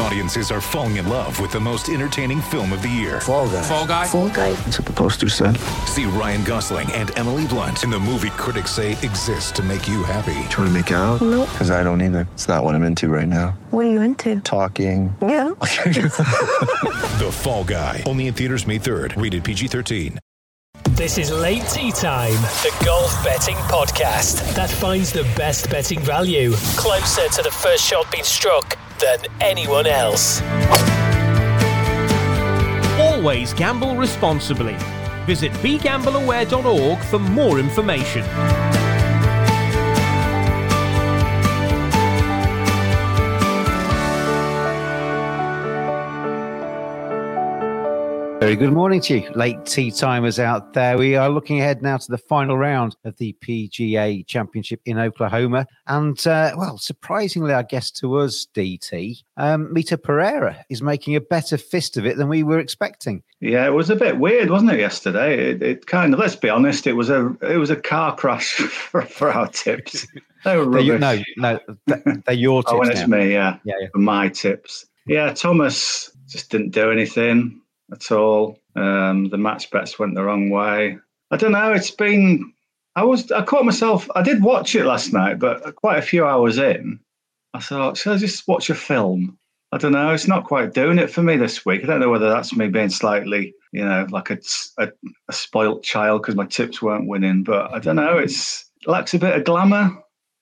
Audiences are falling in love with the most entertaining film of the year. Fall guy. Fall guy. Fall guy. That's what the poster said. See Ryan Gosling and Emily Blunt in the movie critics say exists to make you happy. Trying to make it out? Nope. Because I don't either. It's not what I'm into right now. What are you into? Talking. Yeah. The Fall Guy. Only in theaters May 3rd. Rated PG-13. This is Late Tea Time, the golf betting podcast that finds the best betting value closer to the first shot being struck than anyone else. Always gamble responsibly. Visit begambleaware.org for more information. Very good morning to you, late tea timers out there. We are looking ahead now to the final round of the PGA Championship in Oklahoma. And, uh, well, surprisingly, I guess to us, DT, um, Mito Pereira is making a better fist of it than we were expecting. Yeah, it was a bit weird, wasn't it? Yesterday, it, it kind of. Let's be honest, it was a it was a car crash for, for our tips. They were rubbish. you- no, no, they're your tips oh, when it's now. me, yeah, Yeah, yeah. my tips. Yeah, Thomas just didn't do anything at all. Um, the match bets went the wrong way. I don't know. It's been. I was. I caught myself. I did watch it last night, but quite a few hours in, I thought, should I just watch a film? I don't know. It's not quite doing it for me this week. I don't know whether that's me being slightly, you know, like a, a, a spoilt child because my tips weren't winning. But I don't know. It's it lacks a bit of glamour.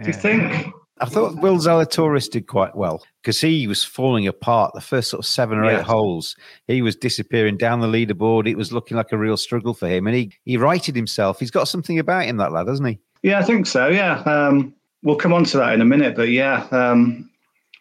Do you think? I thought Will Zalatoris did quite well because he was falling apart the first sort of seven or eight holes. He was disappearing down the leaderboard. It was looking like a real struggle for him. And he, he righted himself. He's got something about him, that lad, hasn't he? Yeah, I think so. Yeah, um, we'll come on to that in a minute. But yeah, um,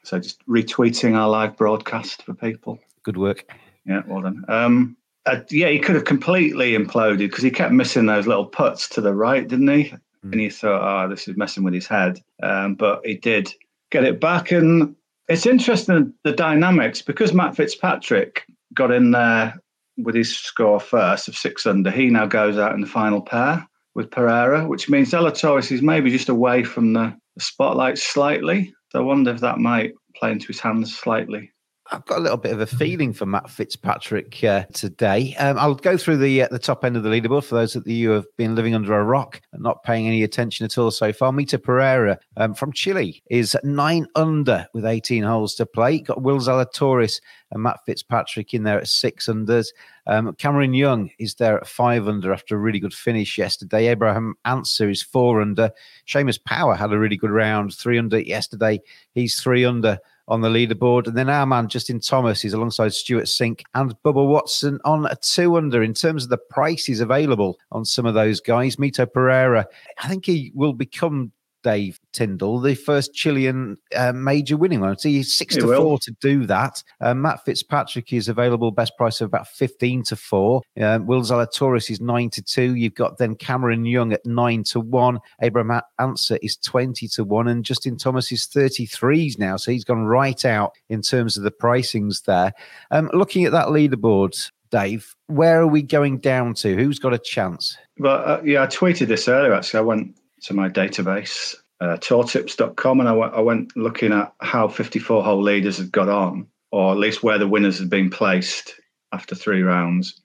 so just retweeting our live broadcast for people. Good work. Yeah, well done. Um, uh, yeah, he could have completely imploded because he kept missing those little putts to the right, didn't he? And he thought, oh, this is messing with his head. Um, but he did get it back. And it's interesting the dynamics because Matt Fitzpatrick got in there with his score first of six under. He now goes out in the final pair with Pereira, which means Zalatoris is maybe just away from the spotlight slightly. So I wonder if that might play into his hands slightly. I've got a little bit of a feeling for Matt Fitzpatrick uh, today. Um, I'll go through the uh, the top end of the leaderboard for those of you who have been living under a rock and not paying any attention at all so far. Mito Pereira um, from Chile is nine under with 18 holes to play. Got Will Zalatoris and Matt Fitzpatrick in there at six unders. Um, Cameron Young is there at five under after a really good finish yesterday. Abraham Ancer is four under. Seamus Power had a really good round, three under yesterday. He's three under on the leaderboard. And then our man, Justin Thomas, is alongside Stewart Cink and Bubba Watson on a two under. In terms of the prices available on some of those guys, Mito Pereira, I think he will become. Dave Tyndall, the first Chilean uh, major winning one. So he's six He to will. four to do that. Uh, Matt Fitzpatrick is available, best price of about 15 to four. Uh, Will Zalatoris is nine to two. You've got then Cameron Young at nine to one. Abraham Ancer is 20 to one. And Justin Thomas is 33s now. So he's gone right out in terms of the pricings there. Um, looking at that leaderboard, Dave, where are we going down to? Who's got a chance? But uh, yeah, I tweeted this earlier. Actually, I went to my database, uh, tourtips.com, and I went, went looking at how 54 hole leaders had got on, or at least where the winners had been placed after three rounds.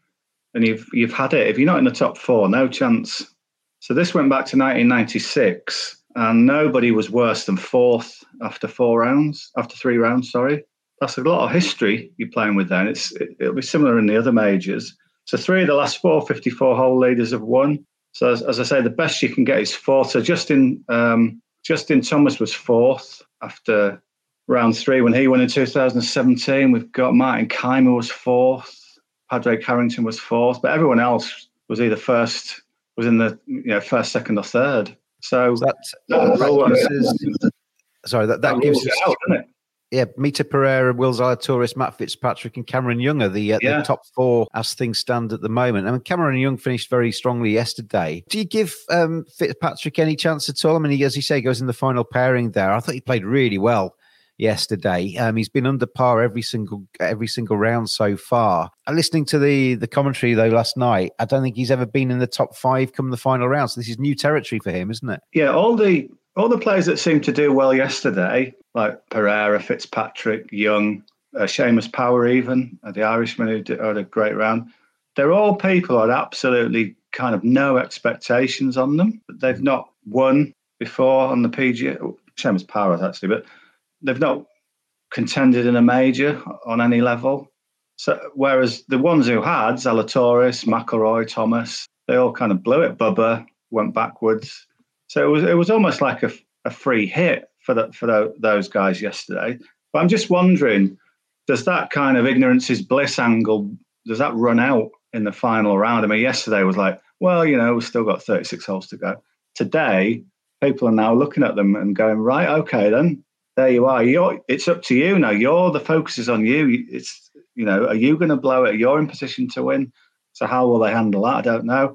And you've you've had it. If you're not in the top four, no chance. So this went back to 1996, and nobody was worse than fourth after four rounds, after three rounds. Sorry, that's a lot of history you're playing with. Then it's it, it'll be similar in the other majors. So three of the last four 54 hole leaders have won. So as, as I say, the best you can get is fourth. So Justin um, Justin Thomas was fourth after round three when he won in 2017. We've got Martin Kaymer was fourth. Padraig Harrington was fourth, but everyone else was either first, was in the you know first, second, or third. So, that, that that gives us- sorry, that, that gives us out, doesn't it? Yeah, Mito Pereira, Will Zalatoris, Matt Fitzpatrick, and Cameron Young are the, uh, Yeah. the top four as things stand at the moment. I mean, Cameron Young finished very strongly yesterday. Do you give um, Fitzpatrick any chance at all? I mean, he, as you say, goes in the final pairing there. I thought he played really well yesterday. Um, he's been under par every single every single round so far. Uh, listening to the the commentary though last night, I don't think he's ever been in the top five come the final round. So this is new territory for him, isn't it? Yeah, all the all the players that seemed to do well yesterday, like Pereira, Fitzpatrick, Young, uh, Seamus Power, even uh, the Irishman who did, had a great round. They're all people who had absolutely kind of no expectations on them. They've not won before on the PGA. Seamus Power actually, but they've not contended in a major on any level. So whereas the ones who had Zalatoris, McIlroy, Thomas, they all kind of blew it. Bubba went backwards. So it was it was almost like a, a free hit for the, for the, those guys yesterday. But I'm just wondering, does that kind of ignorance is bliss angle does that run out in the final round? I mean, yesterday was like, well, you know, we've still got 36 holes to go. Today, people are now looking at them and going, right, okay, then there you are. You're, it's up to you now. You're the focus is on you. It's you know, are you going to blow it? You're in position to win. So how will they handle that? I don't know.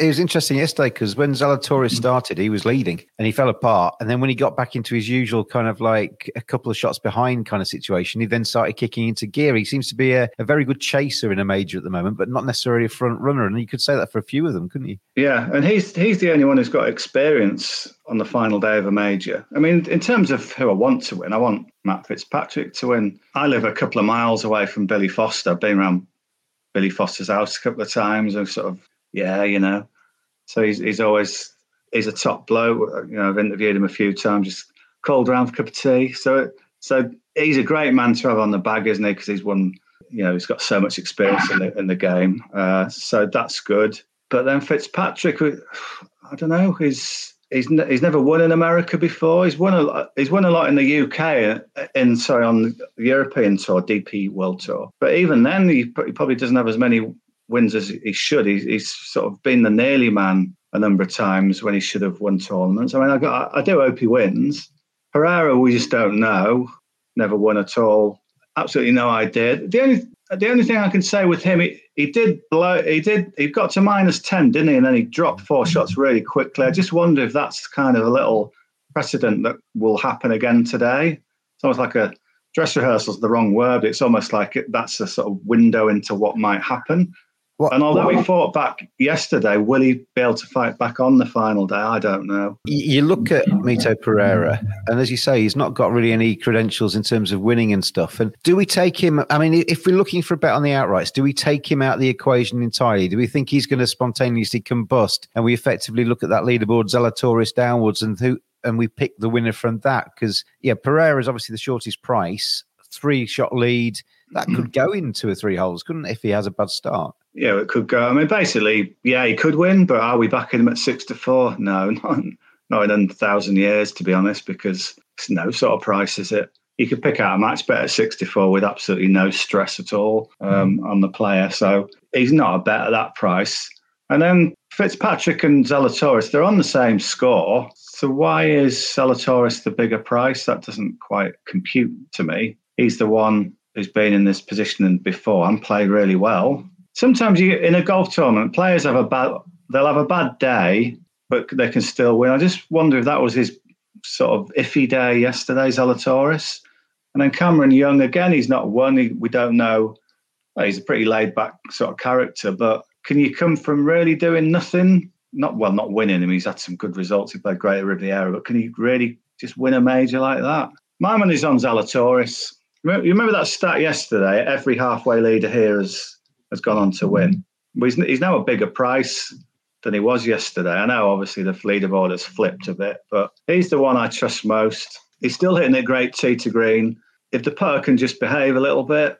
It was interesting yesterday because when Zalatoris mm. started, he was leading and he fell apart. And then when he got back into his usual kind of like a couple of shots behind kind of situation, he then started kicking into gear. He seems to be a, a very good chaser in a major at the moment, but not necessarily a front runner. And you could say that for a few of them, couldn't you? Yeah, and he's he's the only one who's got experience on the final day of a major. I mean, in terms of who I want to win, I want Matt Fitzpatrick to win. I live a couple of miles away from Billy Foster. I've been around Billy Foster's house a couple of times and sort of yeah, you know. So he's he's always he's a top bloke. You know, I've interviewed him a few times. Just called around for a cup of tea. So so he's a great man to have on the bag, isn't he? Because he's won. You know, he's got so much experience in the in the game. Uh, so that's good. But then Fitzpatrick, I don't know. He's he's he's never won in America before. He's won a lot. He's won a lot in the UK, in sorry on the European tour, DP World Tour. But even then, he, he probably doesn't have as many wins as he should. He's, he's sort of been the nearly man a number of times when he should have won tournaments. I mean, I, got, I do hope he wins. Herrera, we just don't know. Never won at all. Absolutely no idea. The only the only thing I can say with him, he, he did blow. He did. He got to minus ten, didn't he? And then he dropped four shots really quickly. I just wonder if that's kind of a little precedent that will happen again today. It's almost like a dress rehearsal is the wrong word. It's almost like it, that's a sort of window into what might happen. What, and although what- he fought back yesterday, will he be able to fight back on the final day? I don't know. you look at Mito Pereira, and as you say, he's not got really any credentials in terms of winning and stuff. And do we take him? I mean, if we're looking for a bet on the outrights, do we take him out of the equation entirely? Do we think he's going to spontaneously combust, and we effectively look at that leaderboard Zalatoris downwards, and who and we pick the winner from that? Because yeah, Pereira is obviously the shortest price, three shot lead. That hmm. could go in two or three holes, couldn't it, if he has a bad start? Yeah, it could go. I mean, basically, yeah, he could win, but are we backing him at six to four? No, not, not in a thousand years, to be honest, because it's no sort of price, is it? You could pick out a match bet at 64 with absolutely no stress at all um, on the player. So he's not a bet at that price. And then Fitzpatrick and Zalatoris, they're on the same score. So why is Zalatoris the bigger price? That doesn't quite compute to me. He's the one who's been in this position before and played really well. Sometimes you in a golf tournament, players have a bad they'll have a bad day, but they can still win. I just wonder if that was his sort of iffy day yesterday, Zalatoris. And then Cameron Young, again, he's not won. He, we don't know. Well, he's a pretty laid back sort of character, but can you come from really doing nothing? Not well, not winning. I mean, he's had some good results. He played great at Riviera, but can he really just win a major like that? My money's on Zalatoris. You remember that stat yesterday? Every halfway leader here has has gone on to win. He's, now a bigger price than he was yesterday. I know, obviously, the leaderboard has flipped a bit, but he's the one I trust most. He's still hitting it great tee to green. If the putter can just behave a little bit,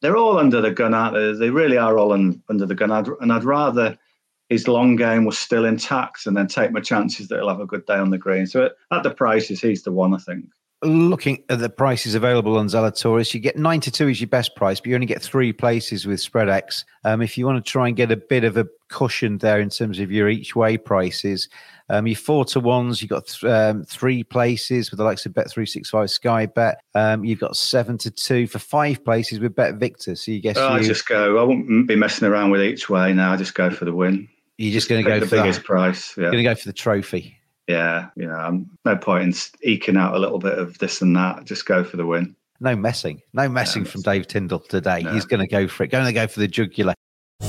they're all under the gun, aren't they? They really are all un, under the gun. I'd, and I'd rather his long game was still intact and then take my chances that he'll have a good day on the green. So at the prices, he's the one, I think. Looking at the prices available on Zalatoris, you get 92 is your best price, but you only get three places with Spreadex. Um, if you want to try and get a bit of a cushion there in terms of your each way prices, um, your four to ones, you've got th- um, three places with the likes of Bet365 Sky Bet. Um, you've got seven to two for five places with Bet Victor. So you guess Oh, I just go. I won't be messing around with each way now. I just go for the win. you're just going to go for the, biggest price. Yeah. going to go for the trophy. Yeah, you know, I'm no point in eking out a little bit of this and that. Just go for the win. No messing. No messing from Dave Tyndall today. No. He's going to go for it. Going to go for the jugular.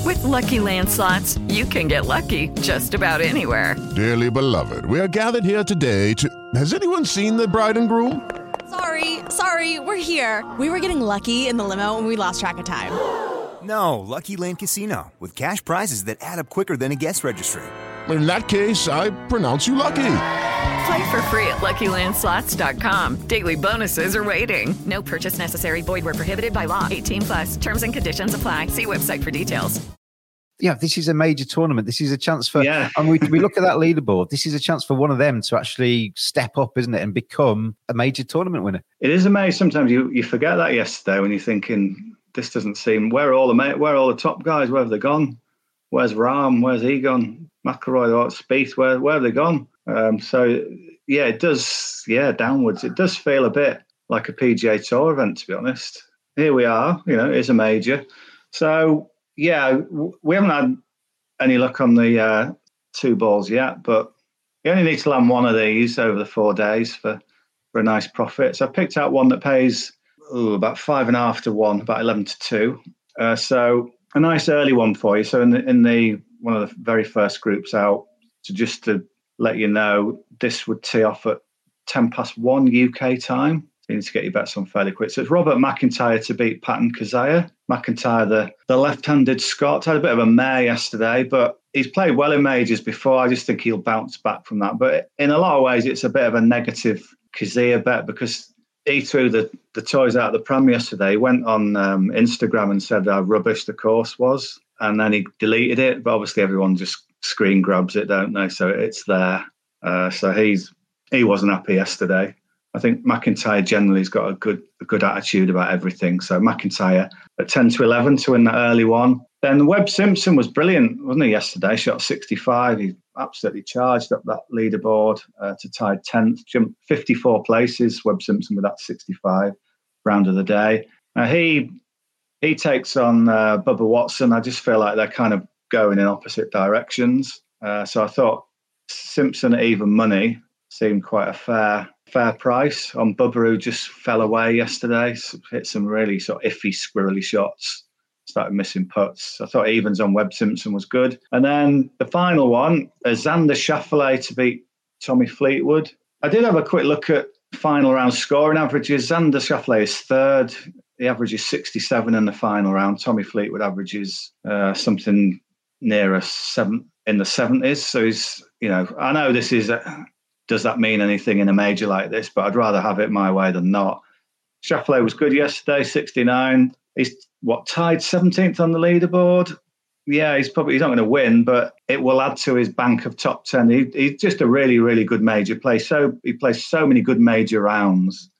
With Lucky Land slots, you can get lucky just about anywhere. Dearly beloved, we are gathered here today to. Has anyone seen the bride and groom? Sorry, sorry, we're here. We were getting lucky in the limo and we lost track of time. No, Lucky Land Casino, with cash prizes that add up quicker than a guest registry. In that case, I pronounce you lucky. Play for free at LuckyLandSlots.com. Daily bonuses are waiting. No purchase necessary. Void where prohibited by law. 18 plus. Terms and conditions apply. See website for details. Yeah, this is a major tournament. This is a chance for, Yeah. and we, we look at that leaderboard. This is a chance for one of them to actually step up, isn't it, and become a major tournament winner. It is amazing. Sometimes you, you forget that yesterday when you're thinking this doesn't seem. Where are all the where are all the top guys? Where have they gone? Where's Rahm? Where's he gone? McIlroy, what Spieth? Where where have they gone? Um, so yeah, it does. Yeah, downwards. It does feel a bit like a PGA Tour event, to be honest. Here we are. You know, it is a major. So yeah, we haven't had any luck on the uh, two balls yet, but you only need to land one of these over the four days for for a nice profit. So I picked out one that pays ooh, about five and a half to one, about eleven to two. Uh, so a nice early one for you. So in the in the one of the very first groups out, to just to let you know, this would tee off at ten past one UK time. You need to get your bets on fairly quick. So it's Robert McIntyre to beat Patton Kizzire. McIntyre, the, the left-handed Scot, had a bit of a mare yesterday, but he's played well in majors before. I just think he'll bounce back from that. But in a lot of ways, it's a bit of a negative Kizzire bet because he threw the, the toys out of the pram yesterday. He went on um, Instagram and said how rubbish the course was, and then he deleted it. But obviously, everyone just screen grabs it, don't they? So it's there. Uh, so he's he wasn't happy yesterday. I think McIntyre generally has got a good a good attitude about everything. So McIntyre at ten to eleven to win that early one. Then Webb Simpson was brilliant, wasn't he? Yesterday, shot sixty five. He absolutely charged up that leaderboard uh, to tie tenth, jumped fifty four places. Webb Simpson with that sixty five round of the day. Now he he takes on uh, Bubba Watson. I just feel like they're kind of going in opposite directions. Uh, so I thought Simpson at even money seemed quite a fair fair price on Bubba, who just fell away yesterday. Hit some really sort of iffy, squirrely shots. Started missing putts. I thought evens on Webb Simpson was good. And then the final one, uh, Xander Schauffele to beat Tommy Fleetwood. I did have a quick look at final round scoring averages. Xander Schauffele is third. The average is 67 in the final round. Tommy Fleetwood averages uh, something near a seven in the 70s. So he's, you know, I know this is, a, does that mean anything in a major like this? But I'd rather have it my way than not. Schauffele was good yesterday, 69. He's what tied 17th on the leaderboard. Yeah, he's probably he's not going to win, but it will add to his bank of top 10. He, he's just a really, really good major play. So he plays so many good major rounds.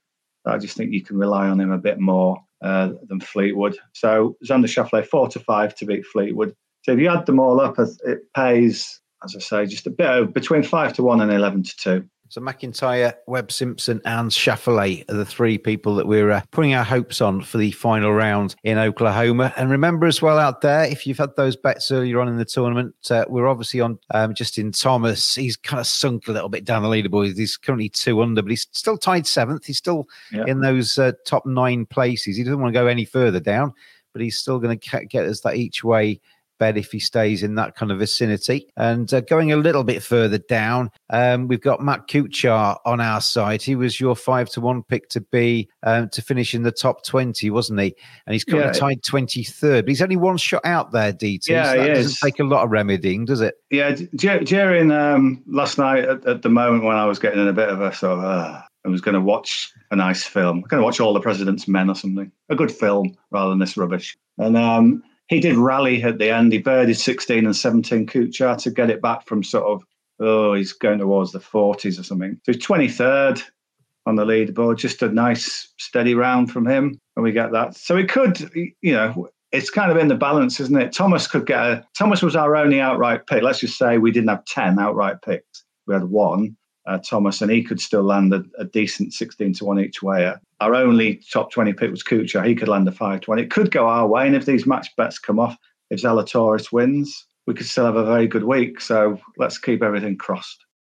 I just think you can rely on him a bit more uh, than Fleetwood. So Xander Schauffele, four to five to beat Fleetwood. So if you add them all up, it pays, as I say, just a bit of, between five to one and 11 to two. So McIntyre, Webb Simpson, and Schauffele are the three people that we're uh, putting our hopes on for the final round in Oklahoma. And remember as well out there, if you've had those bets earlier on in the tournament, uh, we're obviously on um, Justin Thomas. He's kind of sunk a little bit down the leaderboard. He's currently two under, but he's still tied seventh. He's still Yeah. in those uh, top nine places. He doesn't want to go any further down, but he's still going to get us that each way bet if he stays in that kind of vicinity. And uh, going a little bit further down, um, we've got Matt Kuchar on our side. He was your five to one pick to be um, to finish in the top twenty, wasn't he? And he's currently Yeah. tied twenty third. But he's only one shot out there, DT. Yeah, so that doesn't is. take a lot of remedying, does it? Yeah, during um, last night at, at the moment when I was getting in a bit of a sort of, uh, I was going to watch a nice film. I'm going to watch All the President's Men or something, a good film rather than this rubbish. And um, he did rally at the end. He birdied 16 and 17 Kuchar to get it back from sort of, oh, he's going towards the 40s or something. So he's 23rd. on the leaderboard. Just a nice, steady round from him, and we get that. So it could, you know, it's kind of in the balance, isn't it? Thomas could get a. Thomas was our only outright pick. Let's just say we didn't have ten outright picks. We had one, uh, Thomas, and he could still land a, a, decent sixteen to one each way. Our only top twenty pick was Kuchar. He could land a five to one. It could go our way, and if these match bets come off, if Zalatoris wins, we could still have a very good week. So let's keep everything crossed.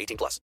18 plus.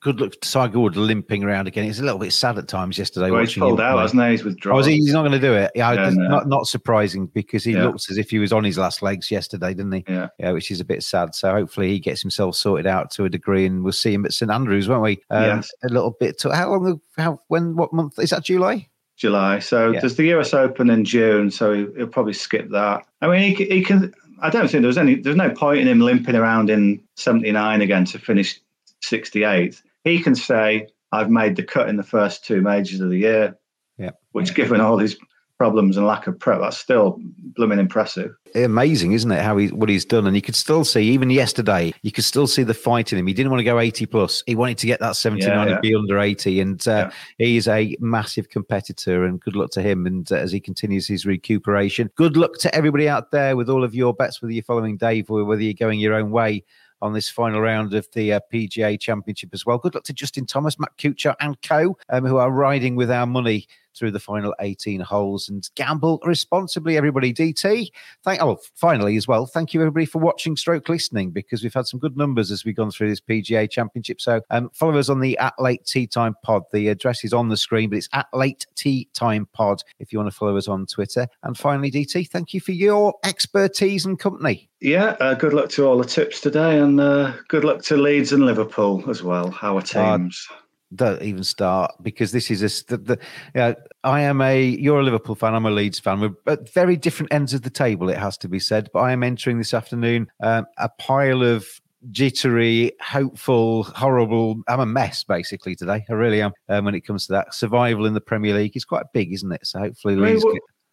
Good luck to Tiger Wood limping around again. It's a little bit sad at times yesterday. Well, he's pulled out, hasn't he? He's withdrawn. Oh, he, he's not going to do it. Yeah, Yeah, no. not not surprising because he Yeah. looks as if he was on his last legs yesterday, didn't he? Yeah. yeah, which is a bit sad. So hopefully he gets himself sorted out to a degree, and we'll see him at St Andrews, won't we? Um, Yes. A little bit. To, how long? How when? What month is that? July. July. So Yeah. there's the US Open in June, so he- he'll probably skip that. I mean, he, he can. I don't think there's any. There's no point in him limping around in 79 again to finish 68th. He can say, "I've made the cut in the first two majors of the year," Yeah. which, given all his problems and lack of prep, that's still blooming impressive. Amazing, isn't it? How he what he's done, and you could still see even yesterday. You could still see the fight in him. He didn't want to go eighty plus. He wanted to get that seventy nine Yeah, and be under eighty. And uh, he is a massive competitor. And good luck to him. And uh, as he continues his recuperation, good luck to everybody out there with all of your bets. Whether you're following Dave or whether you're going your own way on this final round of the uh, PGA Championship as well. Good luck to Justin Thomas, Matt Kuchar, and co, um, who are riding with our money through the final 18 holes and gamble responsibly, everybody. DT, thank oh, finally as well. Thank you everybody for watching, stroke listening, because we've had some good numbers as we've gone through this PGA Championship. So um, follow us on the at late tea time pod. The address is on the screen, but it's at late tea time pod if you want to follow us on Twitter. And finally, DT, thank you for your expertise and company. Yeah, uh, good luck to all the tips today, and uh, good luck to Leeds and Liverpool as well. Our teams. Don't even start because this is a the, the yeah, I am a you're a Liverpool fan I'm a Leeds fan. We're at very different ends of the table it has to be said but I am entering this afternoon um, a pile of jittery hopeful horrible I'm a mess basically today. I really am um, when it comes to that. Survival in the Premier League is quite big isn't it? So hopefully I mean, Leeds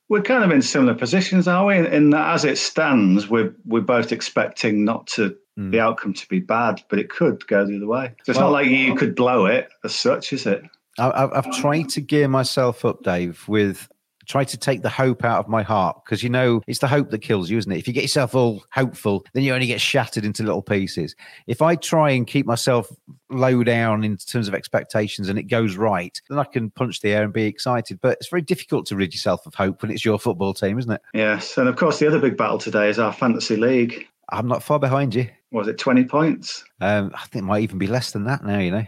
we're, kind of in similar positions, are we? In, in that, as it stands, we're we're both expecting not to hmm. the outcome to be bad, but it could go the other way. So it's Well- not like you could blow it as such, is it? I- I've tried to gear myself up, Dave, with try to take the hope out of my heart because you know it's the hope that kills you, isn't it? If you get yourself all hopeful, then you only get shattered into little pieces. If I try and keep myself low down in terms of expectations and it goes right, then I can punch the air and be excited. But it's very difficult to rid yourself of hope when it's your football team, isn't it? Yes, and of course the other big battle today is our fantasy league. I'm not far behind you. Was it twenty points Um, I think it might even be less than that now. You know.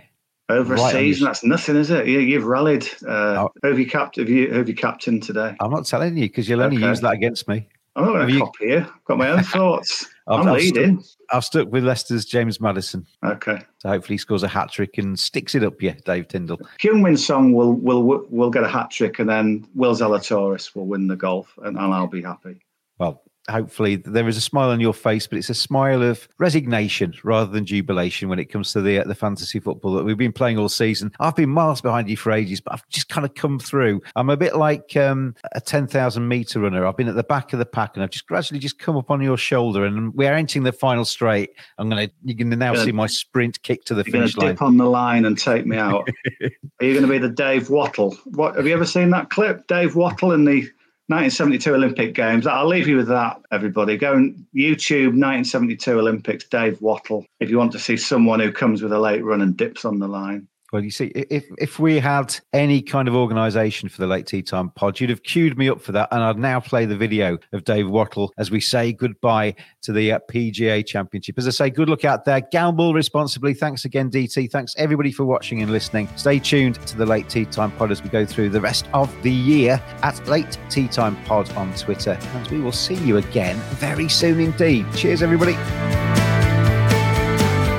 Over Right a season? That's nothing, is it? You, you've rallied. Uh, who have you capped? Have you have you captained today? I'm not telling you because you'll only Okay. use that against me. I'm not going to copy you. I've got my own thoughts. I've, I'm I've leading. Stuck, I've stuck with Leicester's James Maddison. Okay. So hopefully he scores a hat trick and sticks it up, yeah, Dave Tyndall. Heung-min Son will will will get a hat trick, and then Will Zalatoris will win the golf, and, and I'll be happy. Well, hopefully there is a smile on your face, but it's a smile of resignation rather than jubilation when it comes to the uh, the fantasy football that we've been playing all season. I've been miles behind you for ages, but I've just kind of come through. I'm a bit like um, a 10,000 meter runner. I've been at the back of the pack and I've just gradually just come up on your shoulder and we're entering the final straight. I'm going to, you can now Good. see my sprint kick to the You're finish line. dip on the line and take me out. Are you going to be the Dave Wottle? What have you ever seen that clip? Dave Wottle in the 1972 Olympic Games. I'll leave you with that, everybody. Go YouTube 1972 Olympics, Dave Wottle, if you want to see someone who comes with a late run and dips on the line. Well, you see, if if we had any kind of organisation for the late tea time pod, you'd have queued me up for that, and I'd now play the video of Dave Wottle as we say goodbye to the uh, PGA Championship. As I say, good luck out there. Gamble responsibly. Thanks again, DT. Thanks everybody for watching and listening. Stay tuned to the late tea time pod as we go through the rest of the year at late tea time pod on Twitter, and we will see you again very soon indeed. Cheers, everybody.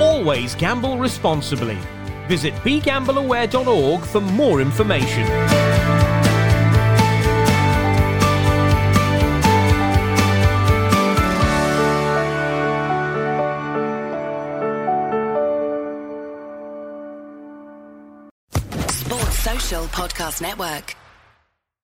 Always gamble responsibly. Visit begambleaware.org for more information. Sports Social Podcast Network.